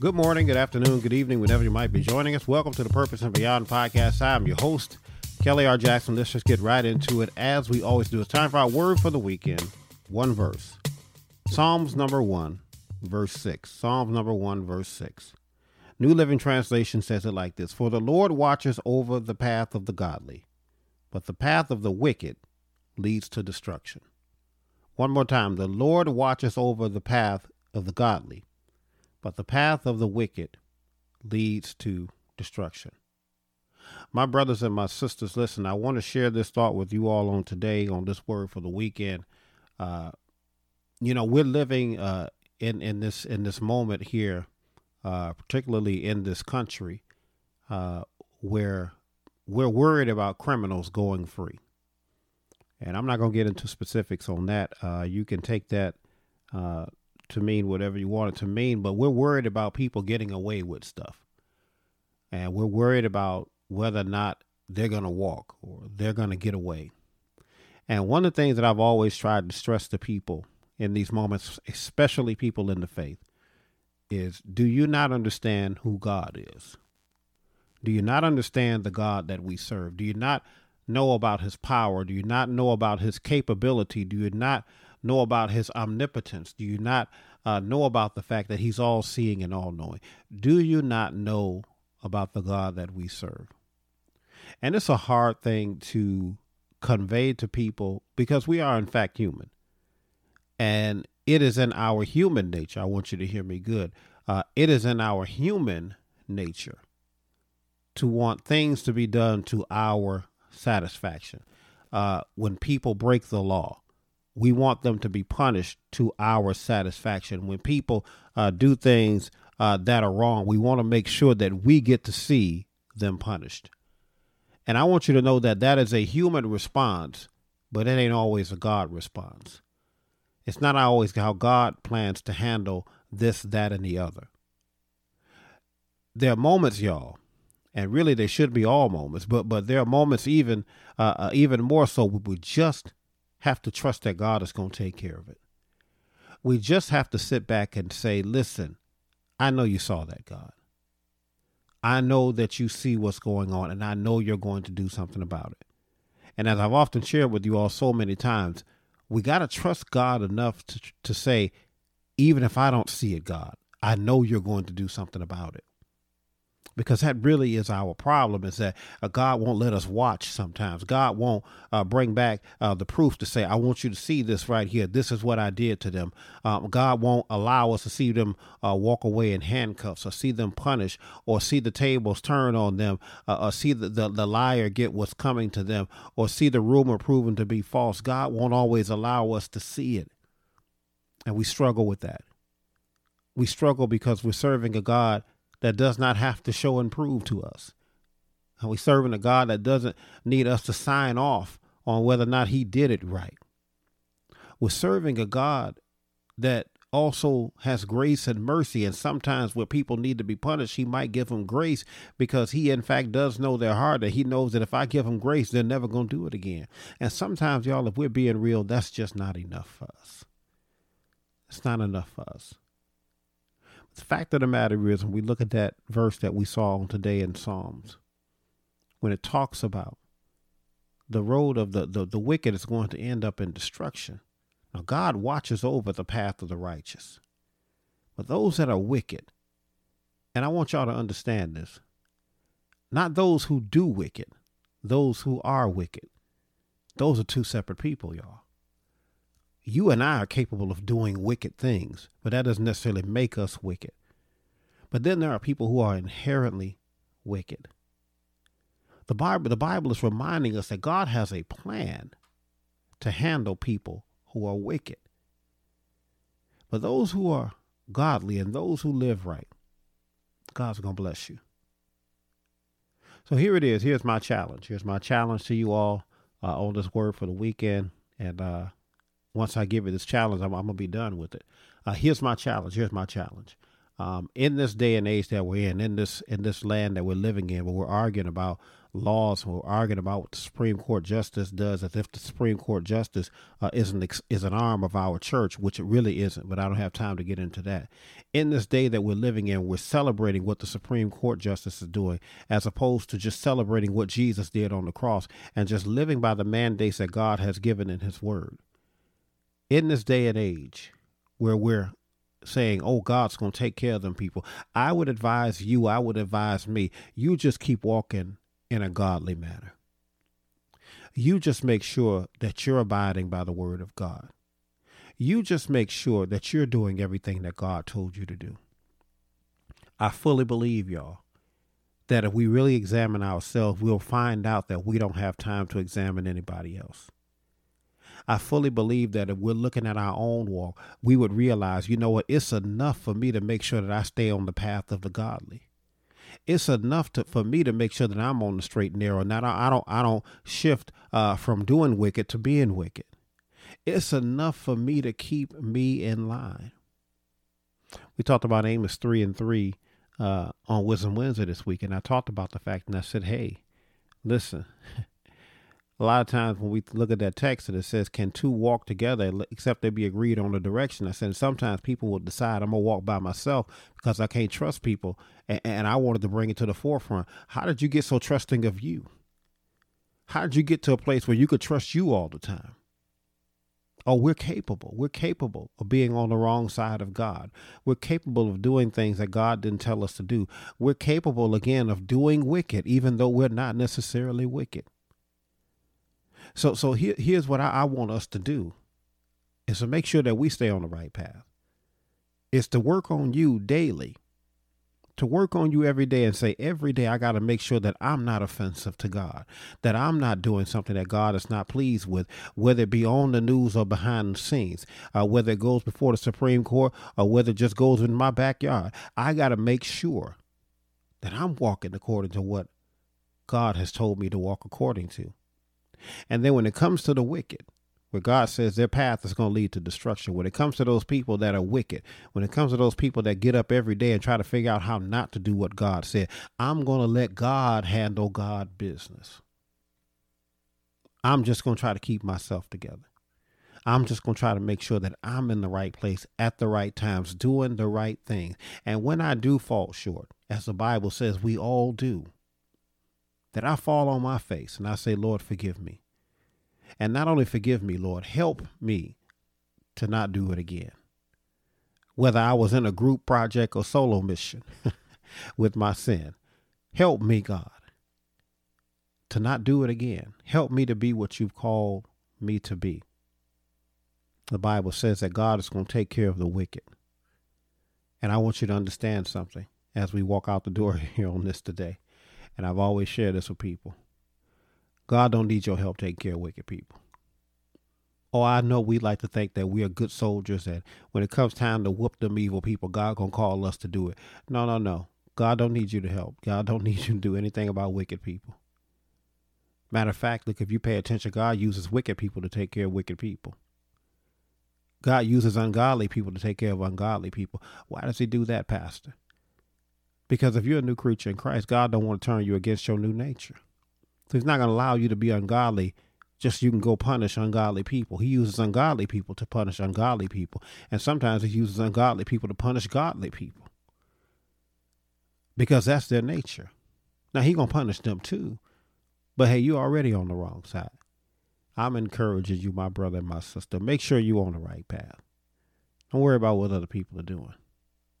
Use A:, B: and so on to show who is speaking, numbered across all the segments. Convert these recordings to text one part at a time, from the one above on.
A: Good morning, good afternoon, good evening, whenever you might be joining us. Welcome to the Purpose and Beyond podcast. I'm your host, Kelly R. Jackson. Let's just get right into it as we always do. It's time for our word for the weekend. One verse. Psalms number one, verse six. Psalms number one, verse six. New Living Translation says it like this For the Lord watches over the path of the godly, but the path of the wicked leads to destruction. One more time. The Lord watches over the path of the godly, but the path of the wicked leads to destruction. My brothers and my sisters, listen, I want to share this thought with you all on today on this word for the weekend. Uh, you know, we're living uh, in in this in this moment here, uh, particularly in this country, uh, where we're worried about criminals going free. And I'm not going to get into specifics on that. Uh, you can take that uh, to mean whatever you want it to mean, but we're worried about people getting away with stuff. And we're worried about whether or not they're going to walk or they're going to get away. And one of the things that I've always tried to stress to people in these moments, especially people in the faith, is do you not understand who God is? Do you not understand the God that we serve? Do you not know about his power? Do you not know about his capability? Do you not know about his omnipotence? Do you not uh, know about the fact that he's all seeing and all knowing? Do you not know about the God that we serve? And it's a hard thing to convey to people because we are, in fact, human. And it is in our human nature. I want you to hear me good. Uh, it is in our human nature to want things to be done to our satisfaction. Uh, when people break the law, we want them to be punished to our satisfaction. When people uh, do things uh, that are wrong, we want to make sure that we get to see them punished. And I want you to know that that is a human response, but it ain't always a God response. It's not always how God plans to handle this, that, and the other. There are moments, y'all, and really they should be all moments, but but there are moments even uh, uh, even more so we just have to trust that God is going to take care of it. We just have to sit back and say, listen, I know you saw that, God. I know that you see what's going on, and I know you're going to do something about it. And as I've often shared with you all so many times, we got to trust God enough to, to say, even if I don't see it, God, I know you're going to do something about it because that really is our problem is that uh, God won't let us watch sometimes. God won't uh, bring back uh, the proof to say, I want you to see this right here. This is what I did to them. Um, God won't allow us to see them uh, walk away in handcuffs or see them punished or see the tables turn on them uh, or see the, the, the liar get what's coming to them or see the rumor proven to be false. God won't always allow us to see it. And we struggle with that. We struggle because we're serving a God that does not have to show and prove to us. And we serving a God that doesn't need us to sign off on whether or not he did it right. We're serving a God that also has grace and mercy. And sometimes where people need to be punished, he might give them grace because he, in fact, does know their heart that he knows that if I give them grace, they're never going to do it again. And sometimes, y'all, if we're being real, that's just not enough for us. It's not enough for us. Fact of the matter is, when we look at that verse that we saw today in Psalms, when it talks about the road of the, the, the wicked is going to end up in destruction. Now, God watches over the path of the righteous. But those that are wicked, and I want y'all to understand this, not those who do wicked, those who are wicked. Those are two separate people, y'all you and I are capable of doing wicked things, but that doesn't necessarily make us wicked. But then there are people who are inherently wicked. The Bible, the Bible is reminding us that God has a plan to handle people who are wicked. But those who are godly and those who live right, God's going to bless you. So here it is. Here's my challenge. Here's my challenge to you all uh, on this word for the weekend. And uh, once I give you this challenge, I'm, I'm going to be done with it. Uh, here's my challenge. Here's my challenge. Um, in this day and age that we're in, in this in this land that we're living in, where we're arguing about laws, we're arguing about what the Supreme Court justice does, as if the Supreme Court justice uh, is an is an arm of our church, which it really isn't. But I don't have time to get into that. In this day that we're living in, we're celebrating what the Supreme Court justice is doing, as opposed to just celebrating what Jesus did on the cross and just living by the mandates that God has given in His Word. In this day and age, where we're saying, oh, God's going to take care of them people. I would advise you, I would advise me, you just keep walking in a godly manner. You just make sure that you're abiding by the word of God. You just make sure that you're doing everything that God told you to do. I fully believe, y'all, that if we really examine ourselves, we'll find out that we don't have time to examine anybody else. I fully believe that if we're looking at our own walk, we would realize, you know what, it's enough for me to make sure that I stay on the path of the godly. It's enough to, for me to make sure that I'm on the straight and narrow. Not I don't I don't shift uh, from doing wicked to being wicked. It's enough for me to keep me in line. We talked about Amos three and three uh, on Wisdom Wednesday this week, and I talked about the fact, and I said, "Hey, listen, a lot of times when we look at that text and it says, Can two walk together except they be agreed on the direction? I said, Sometimes people will decide I'm going to walk by myself because I can't trust people. And, and I wanted to bring it to the forefront. How did you get so trusting of you? How did you get to a place where you could trust you all the time? Oh, we're capable. We're capable of being on the wrong side of God. We're capable of doing things that God didn't tell us to do. We're capable, again, of doing wicked, even though we're not necessarily wicked. So so here, here's what I, I want us to do is to make sure that we stay on the right path. It's to work on you daily. To work on you every day and say, every day I got to make sure that I'm not offensive to God, that I'm not doing something that God is not pleased with, whether it be on the news or behind the scenes, uh, whether it goes before the Supreme Court or whether it just goes in my backyard. I got to make sure that I'm walking according to what God has told me to walk according to. And then when it comes to the wicked, where God says their path is going to lead to destruction, when it comes to those people that are wicked, when it comes to those people that get up every day and try to figure out how not to do what God said, I'm going to let God handle God business. I'm just going to try to keep myself together. I'm just going to try to make sure that I'm in the right place at the right times, doing the right thing. And when I do fall short, as the Bible says we all do, that I fall on my face and I say, Lord, forgive me. And not only forgive me, Lord, help me to not do it again. Whether I was in a group project or solo mission with my sin, help me, God, to not do it again. Help me to be what you've called me to be. The Bible says that God is going to take care of the wicked. And I want you to understand something as we walk out the door here on this today and I've always shared this with people. God don't need your help taking care of wicked people. Oh, I know we like to think that we are good soldiers and when it comes time to whoop them evil people, God gonna call us to do it. No, no, no. God don't need you to help. God don't need you to do anything about wicked people. Matter of fact, look, if you pay attention, God uses wicked people to take care of wicked people. God uses ungodly people to take care of ungodly people. Why does he do that, Pastor? Because if you're a new creature in Christ, God don't want to turn you against your new nature. So he's not going to allow you to be ungodly just so you can go punish ungodly people. He uses ungodly people to punish ungodly people. And sometimes he uses ungodly people to punish godly people. Because that's their nature. Now he going to punish them too. But hey, you're already on the wrong side. I'm encouraging you, my brother and my sister, make sure you're on the right path. Don't worry about what other people are doing.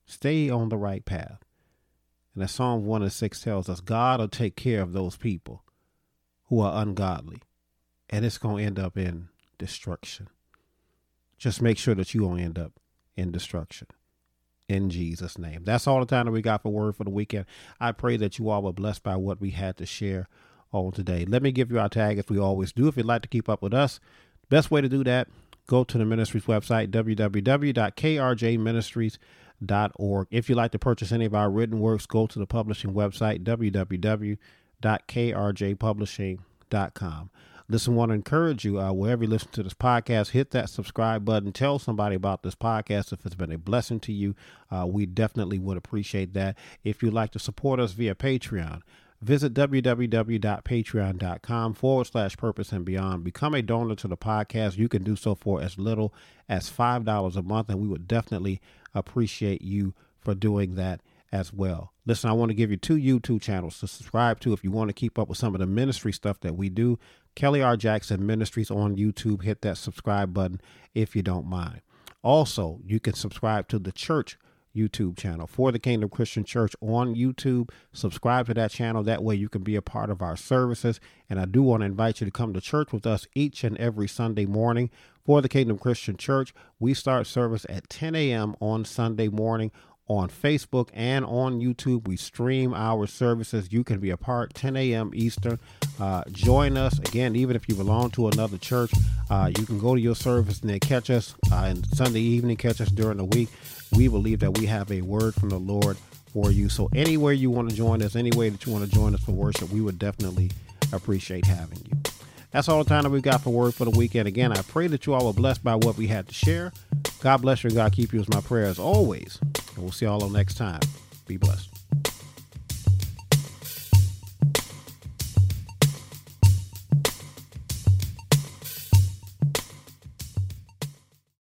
A: Stay on the right path. And as Psalm 1 and 6 tells us, God will take care of those people who are ungodly. And it's going to end up in destruction. Just make sure that you don't end up in destruction. In Jesus' name. That's all the time that we got for Word for the Weekend. I pray that you all were blessed by what we had to share on today. Let me give you our tag as we always do. If you'd like to keep up with us, best way to do that, go to the ministry's website, www.krjministries.com www.krjpublishing.org. If you'd like to purchase any of our written works, go to the publishing website, www.krjpublishing.com. Listen, want to encourage you, uh, wherever you listen to this podcast, hit that subscribe button. Tell somebody about this podcast if it's been a blessing to you. Uh, we definitely would appreciate that. If you'd like to support us via Patreon, visit www.patreon.com forward slash purpose and beyond. Become a donor to the podcast. You can do so for as little as $5 a month, and we would definitely appreciate you for doing that as well. Listen, I want to give you two YouTube channels to subscribe to if you want to keep up with some of the ministry stuff that we do. Kelly R. Jackson Ministries on YouTube. Hit that subscribe button if you don't mind. Also, you can subscribe to the church YouTube channel for the Kingdom Christian Church on YouTube. Subscribe to that channel. That way you can be a part of our services. And I do want to invite you to come to church with us each and every Sunday morning for the Kingdom Christian Church. We start service at 10 a.m. on Sunday morning on Facebook and on YouTube. We stream our services. You can be a part 10 a.m. Eastern. Uh, join us again, even if you belong to another church. Uh, you can go to your service and then catch us uh, Sunday evening, catch us during the week. We believe that we have a word from the Lord for you. So, anywhere you want to join us, any way that you want to join us for worship, we would definitely appreciate having you. That's all the time that we've got for Word for the Weekend. Again, I pray that you all were blessed by what we had to share. God bless you and God keep you is my prayer as always. And we'll see you all next time. Be blessed.